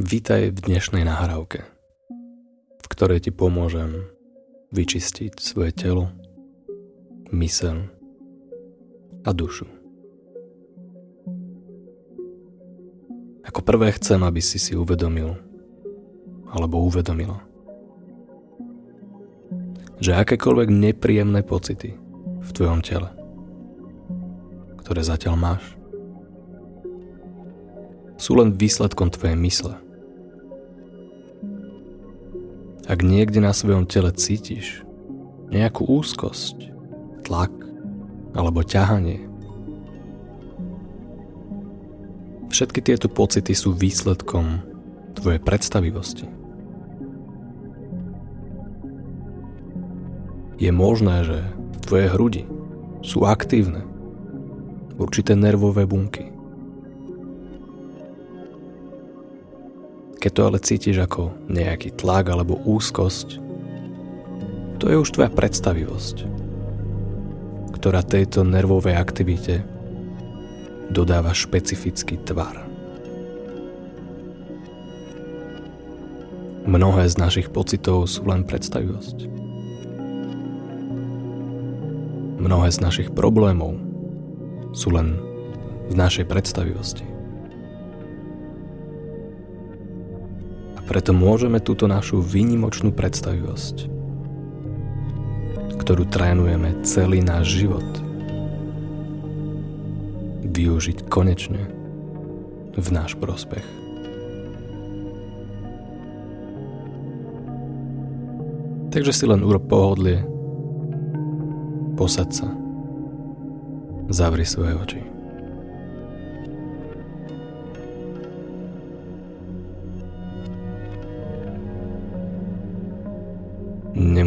Vítaj v dnešnej nahrávke, v ktorej ti pomôžem vyčistiť svoje telo, mysel a dušu. Ako prvé chcem, aby si si uvedomil alebo uvedomila, že akékoľvek nepríjemné pocity v tvojom tele, ktoré zatiaľ máš, sú len výsledkom tvojej mysle. Ak niekde na svojom tele cítiš nejakú úzkosť, tlak alebo ťahanie, všetky tieto pocity sú výsledkom tvojej predstavivosti. Je možné, že v hrudi sú aktívne určité nervové bunky, Keď to ale cítiš ako nejaký tlak alebo úzkosť, to je už tvoja predstavivosť, ktorá tejto nervovej aktivite dodáva špecifický tvar. Mnohé z našich pocitov sú len predstavivosť. Mnohé z našich problémov sú len v našej predstavivosti. Preto môžeme túto našu výnimočnú predstavivosť, ktorú trénujeme celý náš život, využiť konečne v náš prospech. Takže si len urob pohodlie, posad sa, zavri svoje oči.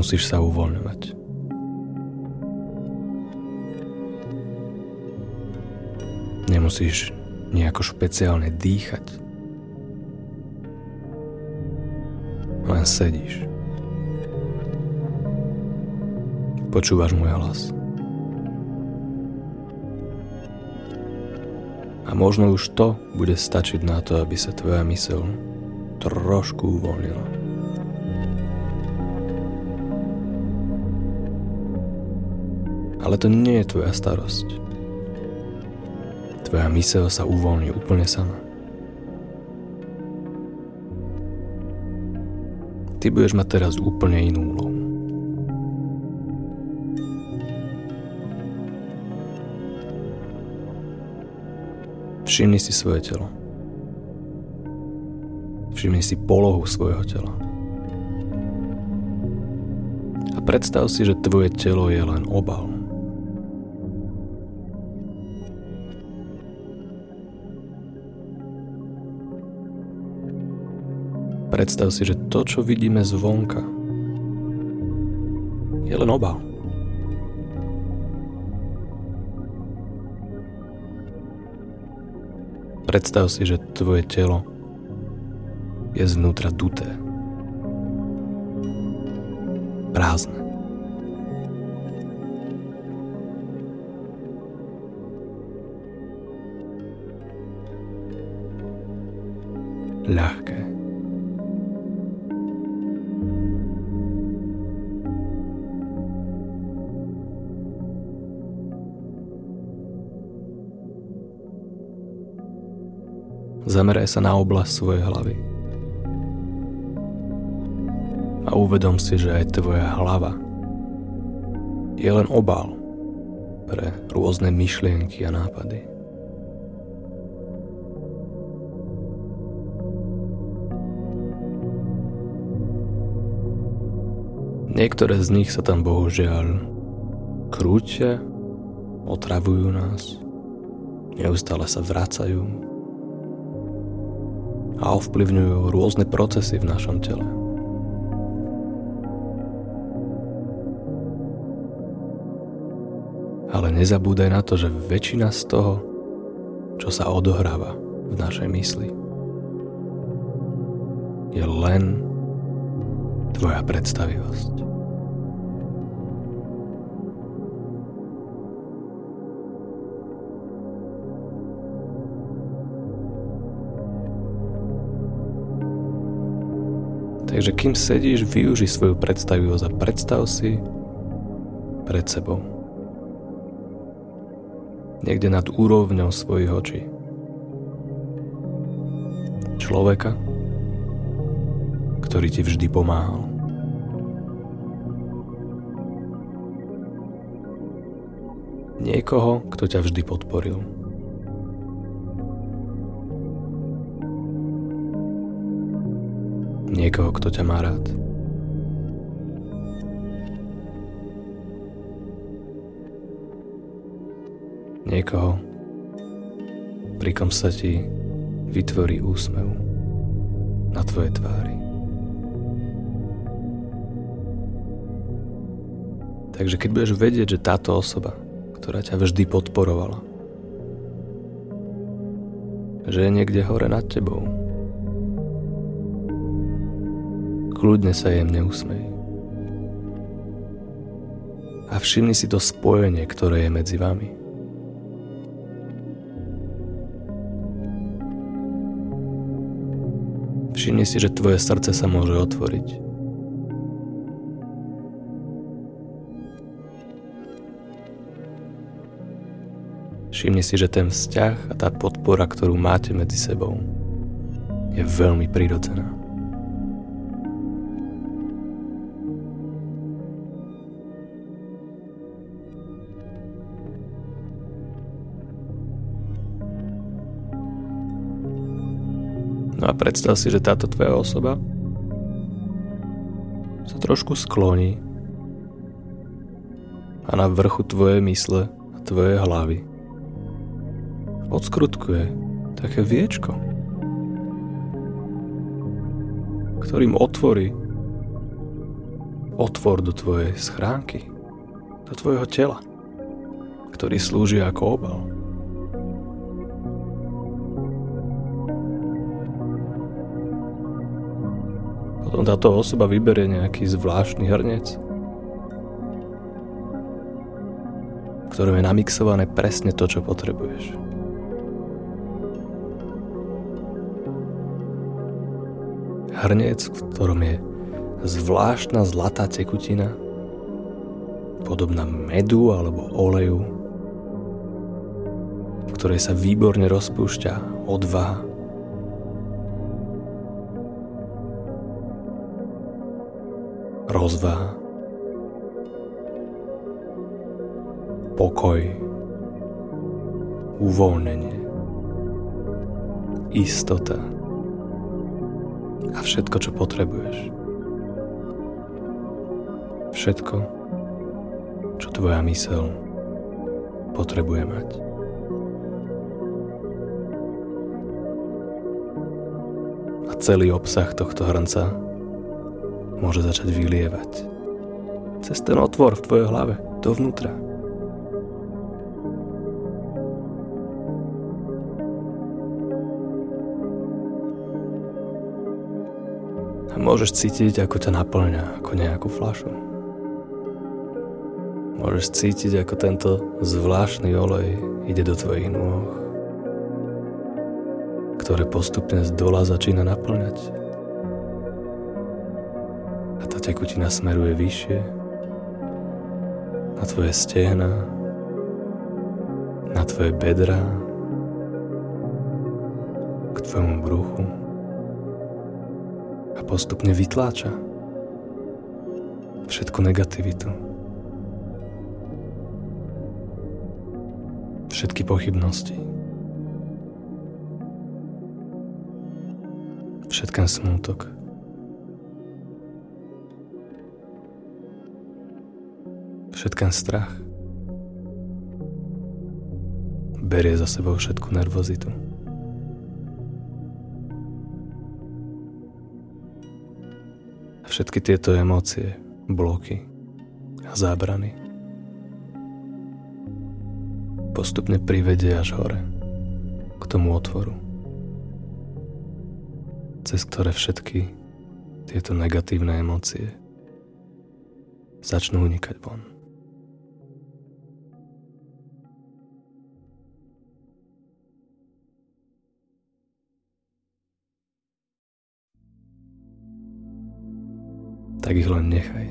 Nemusíš sa uvoľňovať. Nemusíš nejako špeciálne dýchať. Len sedíš. Počúvaš môj hlas. A možno už to bude stačiť na to, aby sa tvoja mysel trošku uvoľnila. Ale to nie je tvoja starosť. Tvoja myseľ sa uvoľní úplne sama. Ty budeš mať teraz úplne inú úlohu. Všimni si svoje telo. Všimni si polohu svojho tela. A predstav si, že tvoje telo je len obal. Predstav si, že to, čo vidíme zvonka, je len obal. Predstav si, že tvoje telo je zvnútra duté. Prázdne. ľahké. Zameraj sa na oblasť svojej hlavy. A uvedom si, že aj tvoja hlava je len obal pre rôzne myšlienky a nápady. Niektoré z nich sa tam bohužiaľ krútia, otravujú nás, neustále sa vracajú a ovplyvňujú rôzne procesy v našom tele. Ale nezabúdaj na to, že väčšina z toho, čo sa odohráva v našej mysli, je len tvoja predstavivosť. Takže kým sedíš, využi svoju predstavivosť a predstav si pred sebou. Niekde nad úrovňou svojich očí. Človeka, ktorý ti vždy pomáhal. Niekoho, kto ťa vždy podporil. Niekoho, kto ťa má rád. Niekoho, pri kom sa ti vytvorí úsmev na tvojej tvári. Takže keď budeš vedieť, že táto osoba, ktorá ťa vždy podporovala, že je niekde hore nad tebou, kľudne sa jemne usmej. A všimni si to spojenie, ktoré je medzi vami. Všimni si, že tvoje srdce sa môže otvoriť Všimni si, že ten vzťah a tá podpora, ktorú máte medzi sebou, je veľmi prirodzená. No a predstav si, že táto tvoja osoba sa trošku skloní a na vrchu tvojej mysle a tvojej hlavy odskrutkuje také viečko, ktorým otvorí otvor do tvojej schránky, do tvojho tela, ktorý slúži ako obal. Táto osoba vyberie nejaký zvláštny hrnec, ktorom je namixované presne to, čo potrebuješ. hrniec, v ktorom je zvláštna zlatá tekutina, podobná medu alebo oleju, v ktorej sa výborne rozpúšťa odvaha. Rozvaha. Pokoj. Uvoľnenie. Istota a všetko, čo potrebuješ. Všetko, čo tvoja mysel potrebuje mať. A celý obsah tohto hrnca môže začať vylievať cez ten otvor v tvojej hlave, dovnútra. Môžeš cítiť, ako ťa naplňa, ako nejakú flašu. Môžeš cítiť, ako tento zvláštny olej ide do tvojich nôh, ktoré postupne z dola začína naplňať. Tekutina smeruje vyššie na tvoje stehna, na tvoje bedra, k tvojmu bruchu a postupne vytláča všetku negativitu. Všetky pochybnosti. Všetken smútok. Všetken strach. Berie za sebou všetku nervozitu. všetky tieto emócie, bloky a zábrany postupne privedie až hore, k tomu otvoru, cez ktoré všetky tieto negatívne emócie začnú unikať von. Tak ich len nechaj.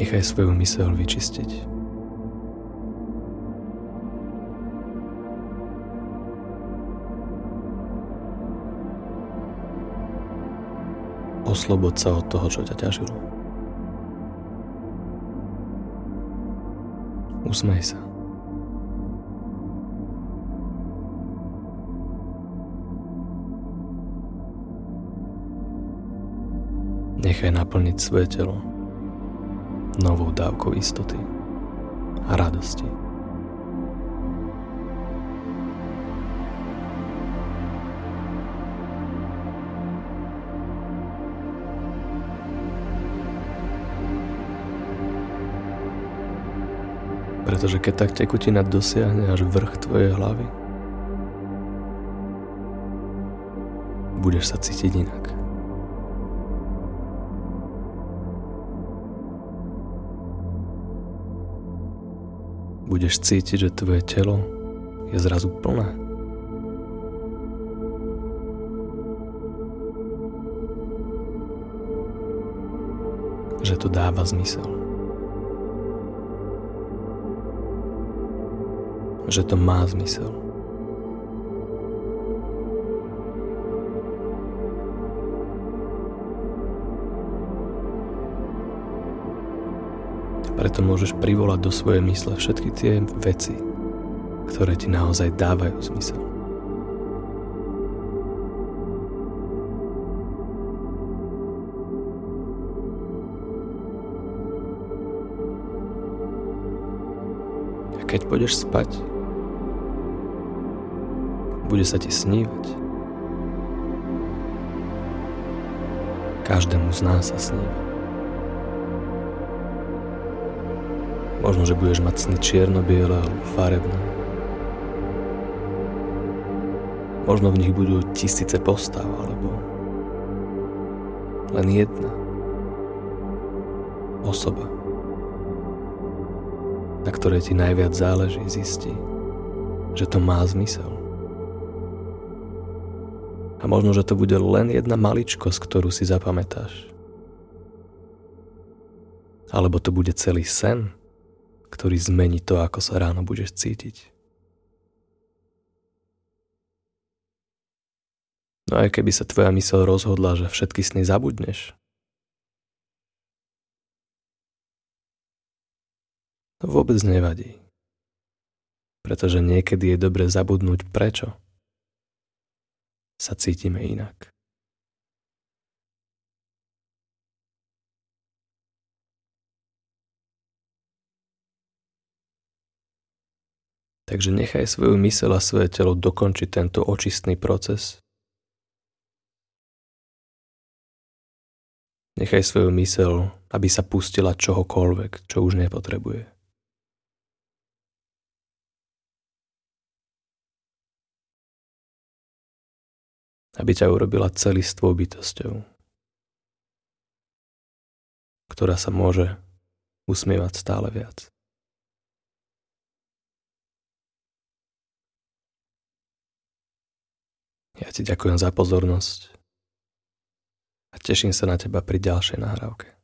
Nechaj svoju mysel vyčistiť. Oslobod sa od toho, čo ťa ťažilo. Usmej sa. Nechaj naplniť svoje telo novou dávkou istoty a radosti. Pretože keď tak tekutina dosiahne až vrch tvojej hlavy, budeš sa cítiť inak. Budeš cítiť, že tvoje telo je zrazu plné. Že to dáva zmysel. Že to má zmysel. Preto môžeš privolať do svojej mysle všetky tie veci, ktoré ti naozaj dávajú zmysel. Keď pôjdeš spať, bude sa ti snívať. Každému z nás sa sníva. Možno, že budeš mať sny čierno-biele alebo farebné. Možno v nich budú tisíce postav alebo len jedna osoba, na ktorej ti najviac záleží, zistí, že to má zmysel. A možno, že to bude len jedna maličkosť, ktorú si zapamätáš. Alebo to bude celý sen, ktorý zmení to, ako sa ráno budeš cítiť. No aj keby sa tvoja mysel rozhodla, že všetky sny zabudneš, to vôbec nevadí. Pretože niekedy je dobre zabudnúť prečo sa cítime inak. Takže nechaj svoju mysel a svoje telo dokončiť tento očistný proces. Nechaj svoju mysel, aby sa pustila čohokoľvek, čo už nepotrebuje. Aby ťa urobila celistvou bytosťou, ktorá sa môže usmievať stále viac. Ja ti ďakujem za pozornosť a teším sa na teba pri ďalšej nahrávke.